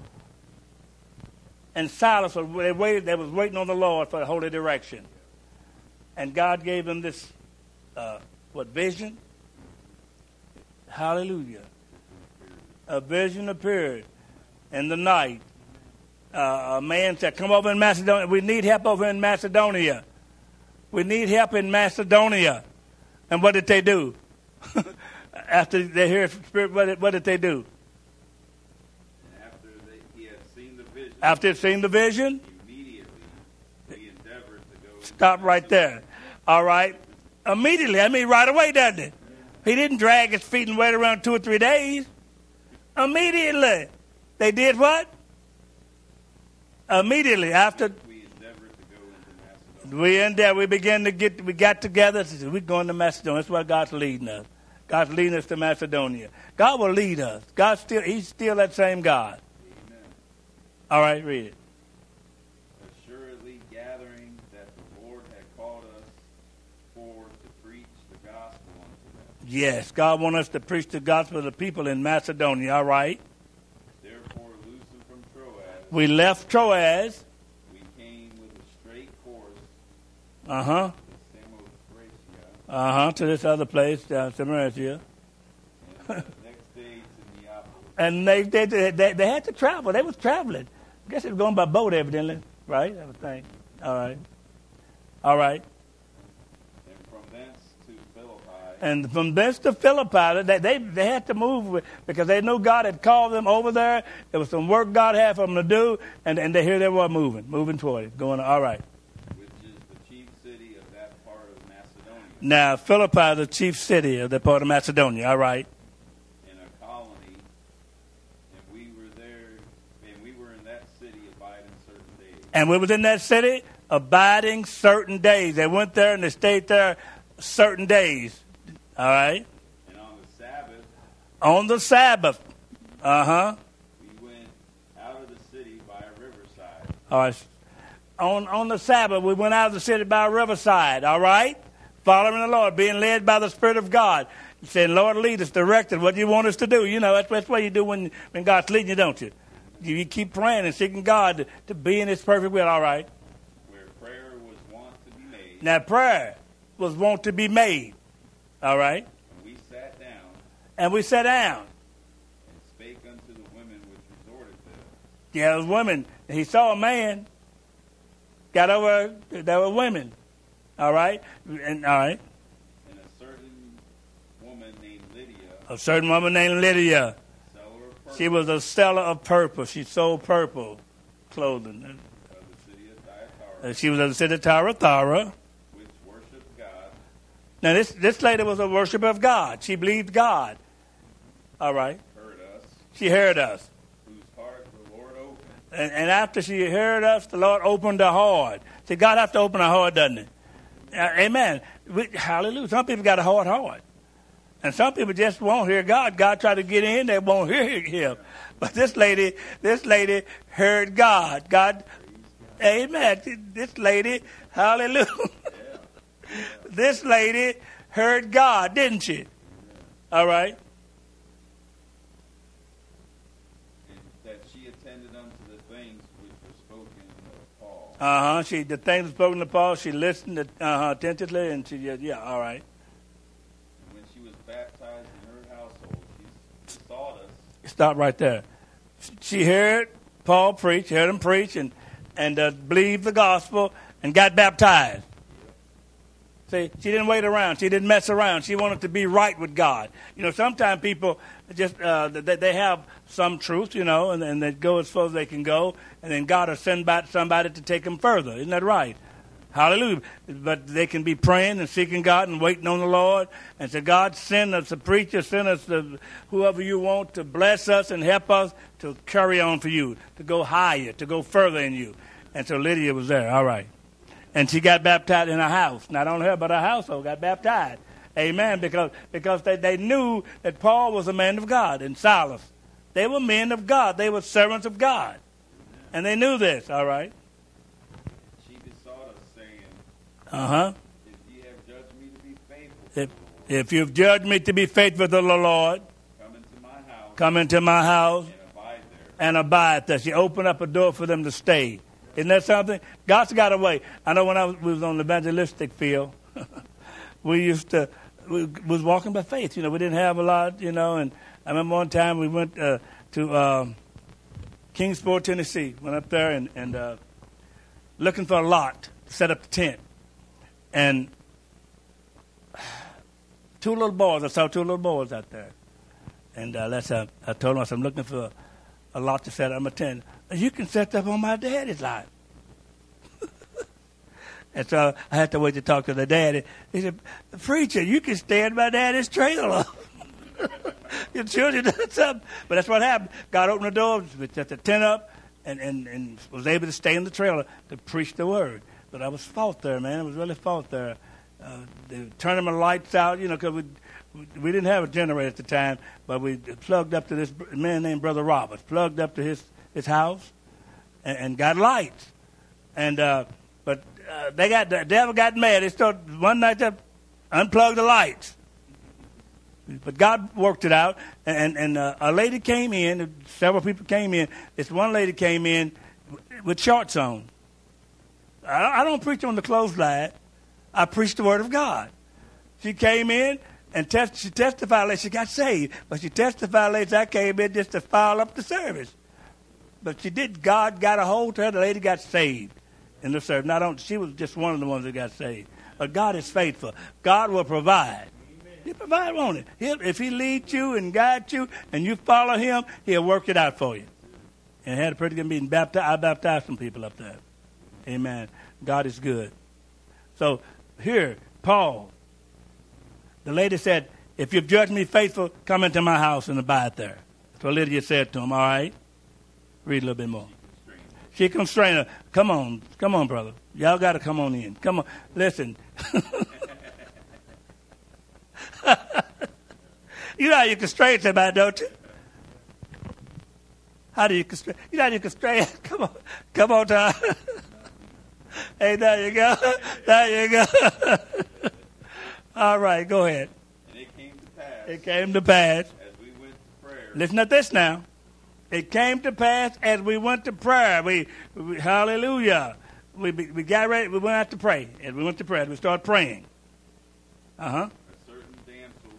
and Silas were they waited. They was waiting on the Lord for the holy direction, and God gave them this uh, what vision? Hallelujah! A vision appeared in the night. Uh, a man said, "Come over in Macedonia. We need help over in Macedonia. We need help in Macedonia." And what did they do? After they from Spirit, what did, what did they do? After they, he had seen the vision, After seen the vision, immediately he endeavored to go. stop right there. All right. Immediately, I mean right away, doesn't it? He didn't drag his feet and wait around two or three days. Immediately. They did what? Immediately after We endeavored to go into Macedonia. we in there, we began to get, we got together. We're going to Macedonia. That's where God's leading us. God's leading us to Macedonia. God will lead us. God still, He's still that same God. Amen. All right, read it. Assuredly gathering that the Lord had called us for to preach the gospel unto them. Yes, God wants us to preach the gospel to the people in Macedonia. All right. Therefore, loosing from Troas, We left Troas. we came with a straight course Uh huh. to Uh huh. To this other place, uh, Samaria. and the next day to Neapolis. And they, they they they had to travel. They was traveling. I guess they were going by boat, evidently. Right? I would think. All right. All right. And from thence to Philippi, And from thence to Philippi, they, they, they had to move because they knew God had called them over there. There was some work God had for them to do, and, and they, here they were moving, moving toward it, going, all right. which is the chief city of that part of Macedonia, Now, Philippi is the chief city of the part of Macedonia, all right. in a colony, and we were there, and we were in that city abiding certain days. And we was in that city abiding certain days. They went there and they stayed there certain days, all right. And on the Sabbath, On the Sabbath, Uh huh. we went out of the city by a riverside. All right. On on the Sabbath, we went out of the city by a riverside. All right. Following the Lord, being led by the Spirit of God, saying, "Lord, lead us, direct us. What do you want us to do?" You know, that's, that's what you do when when God's leading you, don't you? You, you keep praying and seeking God to, to be in His perfect will. All right. where prayer was wont to be made, Now, prayer was wont to be made. All right. and we sat down And we sat down. and spake unto the women which resorted thither. Yeah, those women. He saw a man. Got over. There were women. All right. And all right. And a certain woman named Lydia, A certain woman named Lydia. seller of purple She was a seller of purple. She sold purple clothing. of the city of Thyatira, She was of the city of Thyatira. Which worshipped God, Now, this, this lady was a worshiper of God. She believed God. All right. heard us, She heard us. whose heart the Lord opened, And, and after she heard us, the Lord opened her heart. See, God has to open her heart, doesn't it? Uh, amen. We, hallelujah. Some people got a hard heart. And some people just won't hear God. God try to get in, they won't hear him. But this lady, this lady heard God. God, amen. This lady, hallelujah. this lady heard God, didn't she? All right. that she attended unto the things which were spoken of Paul. Uh huh. She the things spoken to Paul. She listened uh huh attentively, and she just yeah. All right. When she was baptized in her household, she besought us Stop right there. She heard Paul preach, heard him preach, and and uh, believed the gospel and got baptized. See, she didn't wait around. She didn't mess around. She wanted to be right with God. You know, sometimes people just uh, they, they have some truth, you know, and, and they go as far as they can go, and then God will send back somebody to take them further. Isn't that right? Hallelujah. But they can be praying and seeking God and waiting on the Lord and say, God, send us a preacher, send us the, whoever you want to bless us and help us to carry on for you, to go higher, to go further in you. And so Lydia was there. All right. And she got baptized in her house. Not only her, but her household got baptized. Amen. Because, because they, they knew that Paul was a man of God and Silas. They were men of God. They were servants of God. And they knew this. All right. She besought us, saying, Uh huh. If ye have judged me to be faithful If, to the Lord, if you've judged me to be faithful to the Lord, come into my house come into my house and abide there. and abide there. She opened up a door for them to stay. Isn't that something? God's got a way. I know when I was, was on the evangelistic field, we used to we was walking by faith. You know, we didn't have a lot. You know, and I remember one time we went uh, to um, Kingsport, Tennessee. Went up there and and uh, looking for a lot to set up the tent, and two little boys. I saw two little boys out there, and uh, that's uh, I told them I said, I'm looking for a lot to set up. A tent. You can set up on my daddy's lot. and so I had to wait to talk to the daddy. He said, Preacher, you can stay in my daddy's trailer. Your children did something. But that's what happened. God opened the door, set the tent up, and, and, and was able to stay in the trailer to preach the word. But I was fault there, man. I was really fault there. Uh, they turning my lights out, you know, because we, we didn't have a generator at the time, but we plugged up to this man named Brother Roberts, plugged up to his, his house, and, and got lights. And uh, but uh, they got the devil got mad. They started one night to unplug the lights. But God worked it out, and and uh, a lady came in. Several people came in. This one lady came in with shorts on. I, I don't preach on the clothesline. I preach the word of God. She came in and test, she testified like she got saved, but she testified later I came in just to file up the service. But she did. God got a hold to her. The lady got saved in the service. Not only she was just one of the ones that got saved, but God is faithful. God will provide. He provide, won't it? He'll, if He leads you and guides you, and you follow Him, He'll work it out for you. And had a pretty good meeting. Baptized, I baptized some people up there. Amen. God is good. So here, Paul, the lady said, If you've judged me faithful, come into my house and abide there. That's what Lydia said to him, all right? Read a little bit more. She constrained her. Come on, come on, brother. Y'all got to come on in. Come on. Listen. you know how you constrain somebody, don't you? How do you constrain? You know how you constrain? Come on, come on, Tom. hey, there you go. There you go. All right, go ahead. And it came to pass It came to pass. as we went to prayer. Listen to this now. It came to pass as we went to prayer. We, we hallelujah. We, we got ready. We went out to pray. As we went to prayer, we started praying. Uh huh. a certain damsel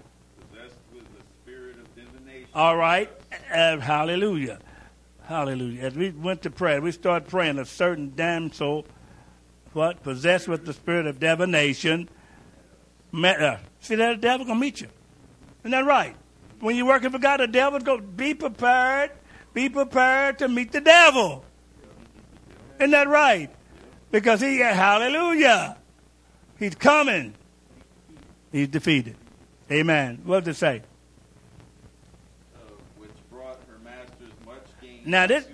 possessed with the spirit of divination. All right. Uh, hallelujah. Hallelujah. As we went to prayer, we started praying. A certain damsel, what possessed with the spirit of divination, met her. See that the devil gonna meet you. Isn't that right? When you're working for God, the devil's gonna be prepared. Be prepared to meet the devil. Isn't that right? Because he, hallelujah, he's coming. He's defeated. Amen. What does it say? uh, which brought her masters much gain. Now this,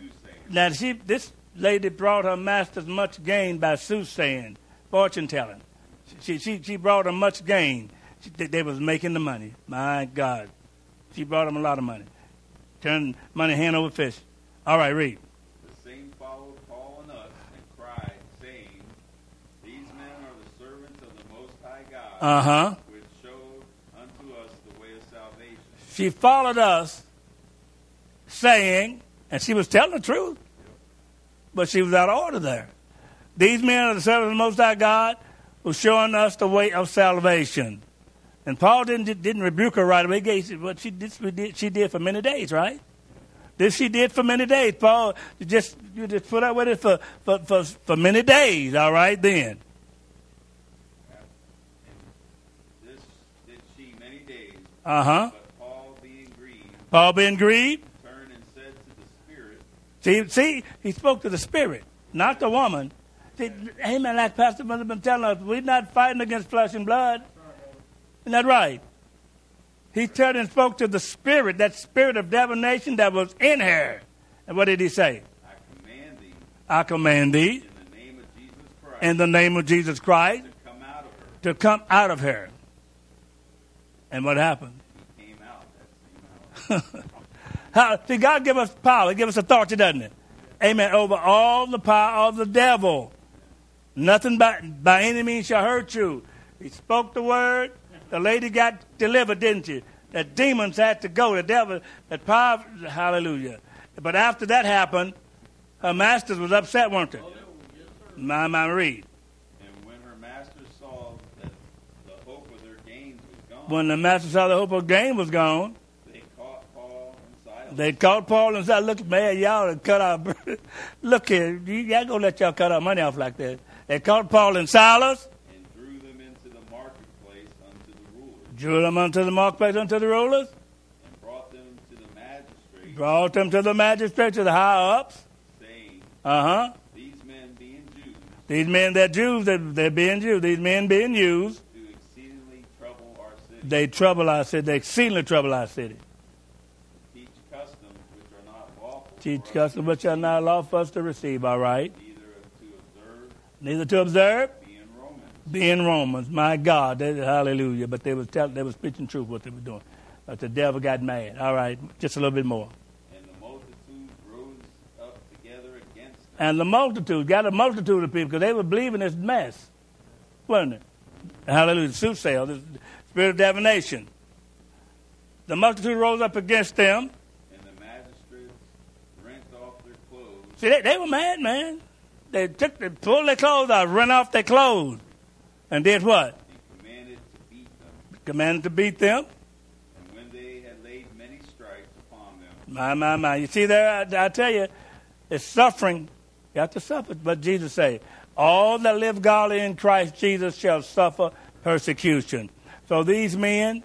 now she, this lady brought her masters much gain by soothsaying, fortune telling. She, she, she brought them much gain. She, they, they was making the money. My God, she brought them a lot of money. Turned money hand over fist. All right, read. The same followed Paul and us and cried, saying, These men are the servants of the Most High God, Uh huh. which showed unto us the way of salvation. She followed us, saying, and she was telling the truth, but she was out of order there. These men are the servants of the Most High God, who showing us the way of salvation. And Paul didn't didn't rebuke her right away. He said, "What she did, she did for many days, right? This she did for many days. Paul you just you just put up with it for for, for for many days. All right, then. This did she many days, Uh huh. Paul being grieved, Paul being grieved. turned and said to the Spirit, See, see, he spoke to the spirit, not the woman. See, amen. Like Pastor Mother been telling us, we're not fighting against flesh and blood. Isn't that right? He turned and spoke to the spirit, that spirit of divination that was in her. And what did he say? I command thee, I command thee, in the name of Jesus Christ, in the name of Jesus Christ, to come out of her. to come out of her. And what happened? He came out that same hour. How, see, God give us power, give us authority, doesn't it? Amen. Over all the power of the devil. Nothing by, by any means shall hurt you. He spoke the word. The lady got delivered, didn't she? The demons had to go. The devil, that power, hallelujah. But after that happened, her masters was upset, weren't they? My, my, read. And when her masters saw that the hope of their gains was gone, When the master saw the hope of gain was gone, they caught Paul and Silas They called Paul and said, "Look, man, y'all cut our. Look here, you- y'all gonna let y'all cut our money off like that?" They called Paul and Silas, and drew them into the marketplace unto the rulers, drew them unto the marketplace unto the rulers, and brought them to the magistrates, brought them to the magistrates, to the high ups. saying, Uh huh. These men being Jews, These men, they're Jews. They're, they're being Jews. These men being used. do exceedingly trouble our city, They trouble our city. They exceedingly trouble our city. teach customs which are not lawful, Teach customs which are not lawful for us to receive. All right. neither to observe, Neither to observe, being Romans. My God, they, hallelujah. But they was tell, they was preaching truth what they were doing. But the devil got mad. All right, just a little bit more. And the multitude rose up together against them, And the multitude, got a multitude of people because they were believing this mess, wasn't it? Hallelujah. Soothsayer, the spirit of divination. The multitude rose up against them. and the magistrates rent off their clothes, See, they, they were mad, man. They took, they pulled their clothes out, rent off their clothes, and did what? and commanded to beat them. Commanded to beat them. And when they had laid many stripes upon them, My, my, my. You see there, I, I tell you, it's suffering. You have to suffer. But Jesus said, all that live godly in Christ Jesus shall suffer persecution. So these men,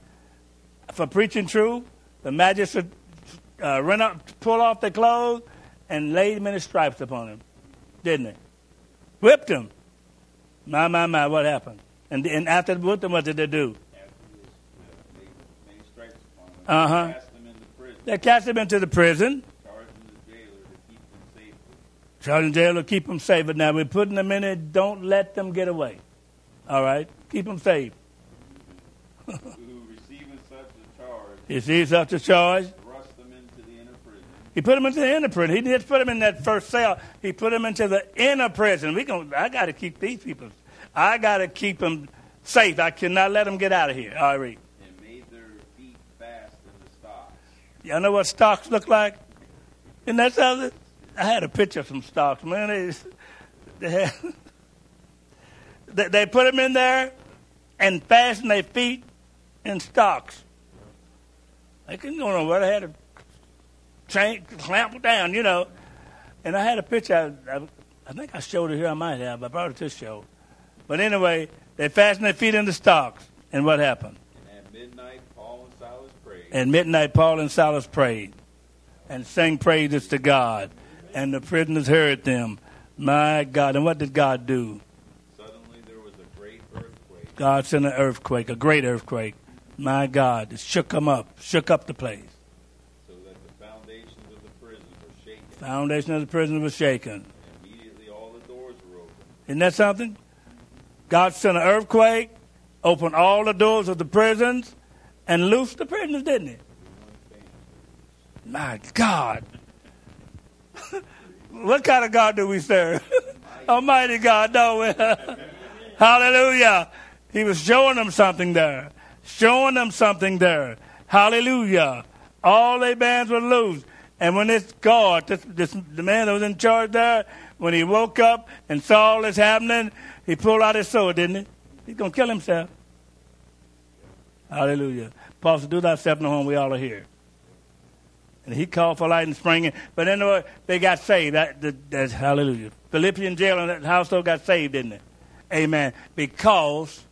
for preaching truth, the magistrate uh, rent up, pull off their clothes and laid many stripes upon him, didn't they? Whipped him. My, my, my, what happened? And, and after they whipped him, what did they do? uh, laid many stripes upon them, Uh-huh. cast them into prison, They cast him into the prison. charging the jailer to keep them safely. Charging jail to keep them safe. But now we're putting them in it. Don't let them get away. All right? Keep them safe. who receiving such a charge see such a charge? thrust them into the inner prison, He put them into the inner prison. He didn't just put them in that first cell. He put them into the inner prison. We going I got to keep these people. I got to keep them safe. I cannot let them get out of here. All right, read. and made their feet fast in the stocks. Y'all know what stocks look like? And that's how the, I had a picture of some stocks, man. They, they, had, they, they put them in there and fastened their feet in stocks. They couldn't go nowhere. They had to chain, clamp down, you know. And I had a picture. I, I, I think I showed it here. I might have. I brought it to show. But anyway, they fastened their feet in the stocks. And what happened? And at midnight, Paul and Silas prayed. At midnight, Paul and Silas prayed and sang praises to God. And the prisoners heard them. My God. And what did God do? Suddenly there was a great earthquake, God sent an earthquake, a great earthquake. My God. It shook them up, shook up the place. so that the foundations of the prison were shaken. Foundation of the prison was shaken. Immediately all the doors were opened. Isn't that something? God sent an earthquake, opened all the doors of the prisons, and loosed the prisoners, didn't he? My God. what kind of God do we serve? Almighty God, don't we? Hallelujah. He was showing them something there. Showing them something there. Hallelujah. All their bands were loose. And when this God, this, this, the man that was in charge there, when he woke up and saw all this happening, he pulled out his sword, didn't he? He's going to kill himself. Hallelujah. Paul said, do thyself no harm, we all are here. And he called for light and spring. But anyway, they got saved. That, that, that's hallelujah. Philippian jail and that household got saved, didn't it? Amen. Because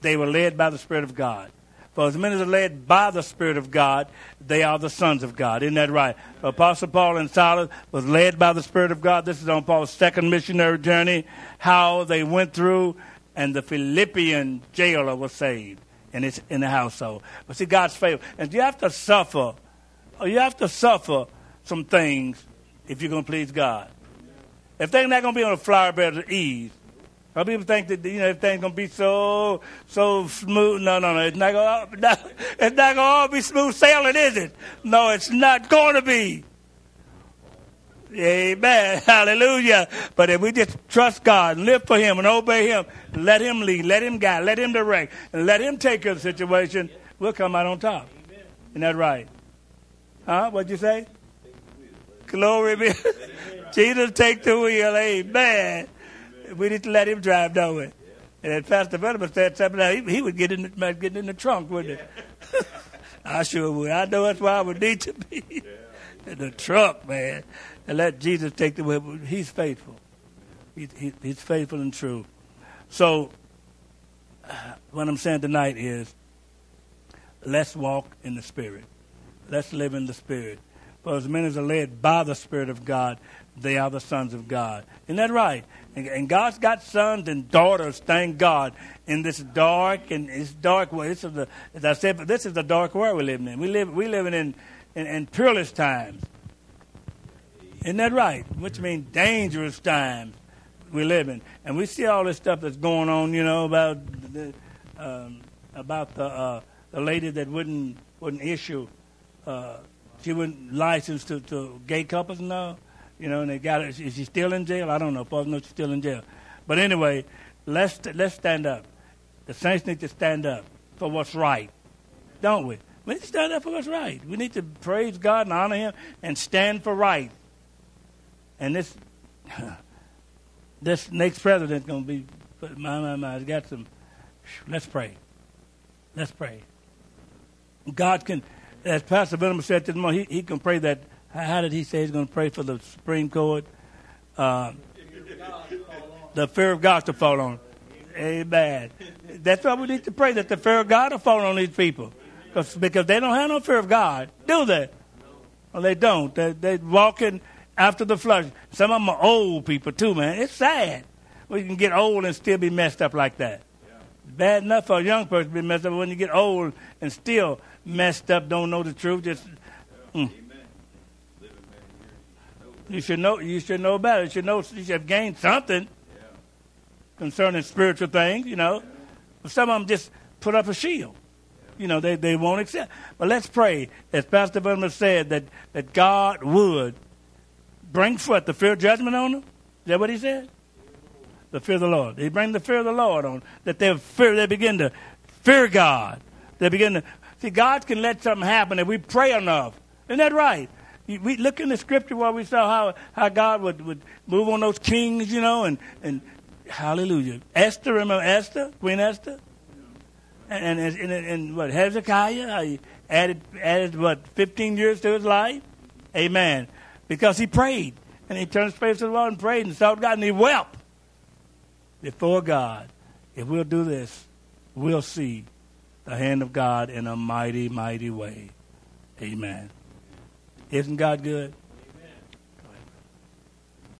they were led by the Spirit of God. For as many as are led by the Spirit of God, they are the sons of God. Isn't that right? Apostle Paul and Silas was led by the Spirit of God. This is on Paul's second missionary journey, how they went through, and the Philippian jailer was saved in, his, in the household. But see, God's favor. And you have to suffer, or you have to suffer some things if you're going to please God. If they're not going to be on a flower bed of ease, some people think that you know everything's gonna be so so smooth. No, no, no. It's not gonna. Not, it's not gonna all be smooth sailing, is it? No, it's not going to be. Amen. Hallelujah. But if we just trust God live for Him and obey Him, let Him lead, let Him guide, let Him direct, and let Him take care of the situation, we'll come out on top. Isn't that right? Huh? What'd you say? Glory be. Jesus, take the wheel. Amen. We need to let him drive, don't we? And then Pastor Veneman said something else. He, he would get in, the, get in the trunk, wouldn't he? I sure would. I know that's where I would need to be. in the trunk, man. And let Jesus take the wheel. He's faithful. He, he, he's faithful and true. So, uh, what I'm saying tonight is let's walk in the Spirit. Let's live in the Spirit. For as many as are led by the Spirit of God, they are the sons of God. Isn't that right? And, God's got sons and daughters, thank God, in this dark and this dark way. This is the, as I said, but this is the dark world we're living in. We live, we living in, in, in peerless times. Isn't that right? Which means dangerous times we live in. And we see all this stuff that's going on, you know, about the, um, about the, uh, the lady that wouldn't, wouldn't issue, uh, she wouldn't license to, to gay couples now. You know, and they got her. Is she still in jail? I don't know. Paul knows she's still in jail. But anyway, let's let's stand up. The saints need to stand up for what's right, don't we? We need to stand up for what's right. We need to praise God and honor Him and stand for right. And this this next president's going to be my my my. Got some. Let's pray. Let's pray. God can, as Pastor Venom said this morning, he, he can pray that how did he say he's going to pray for the Supreme Court? Uh, the fear of God to fall on. Amen. That's why we need to pray that the fear of God will fall on these people. Cause, because they don't have no fear of God, do they? Well, they don't. They, they're walking after the flesh. Some of them are old people, too, man. It's sad. We can get old and still be messed up like that. Bad enough for a young person to be messed up, when you get old and still messed up, don't know the truth, just. Mm. You should know. You should know it. You should know. You should have gained something Yeah. concerning spiritual things. You know, but some of them just put up a shield. you know, they, they won't accept. But let's pray, as Pastor Butler said, that, that God would bring forth the fear of judgment on them. Is that what he said? The fear of the Lord. He bring the fear of the Lord on that they fear. They begin to fear God. They begin to see God can let something happen if we pray enough. Isn't that right? We look in the scripture where we saw how, how God would, would move on those kings, you know, and, and hallelujah. Esther, remember Esther, Queen Esther? And, and, and, and what, Hezekiah, how he added, added, what, 15 years to his life? Amen. Because he prayed. And he turned his face to the Lord and prayed and sought God and he wept before God. If we'll do this, we'll see the hand of God in a mighty, mighty way. Amen. Isn't God good?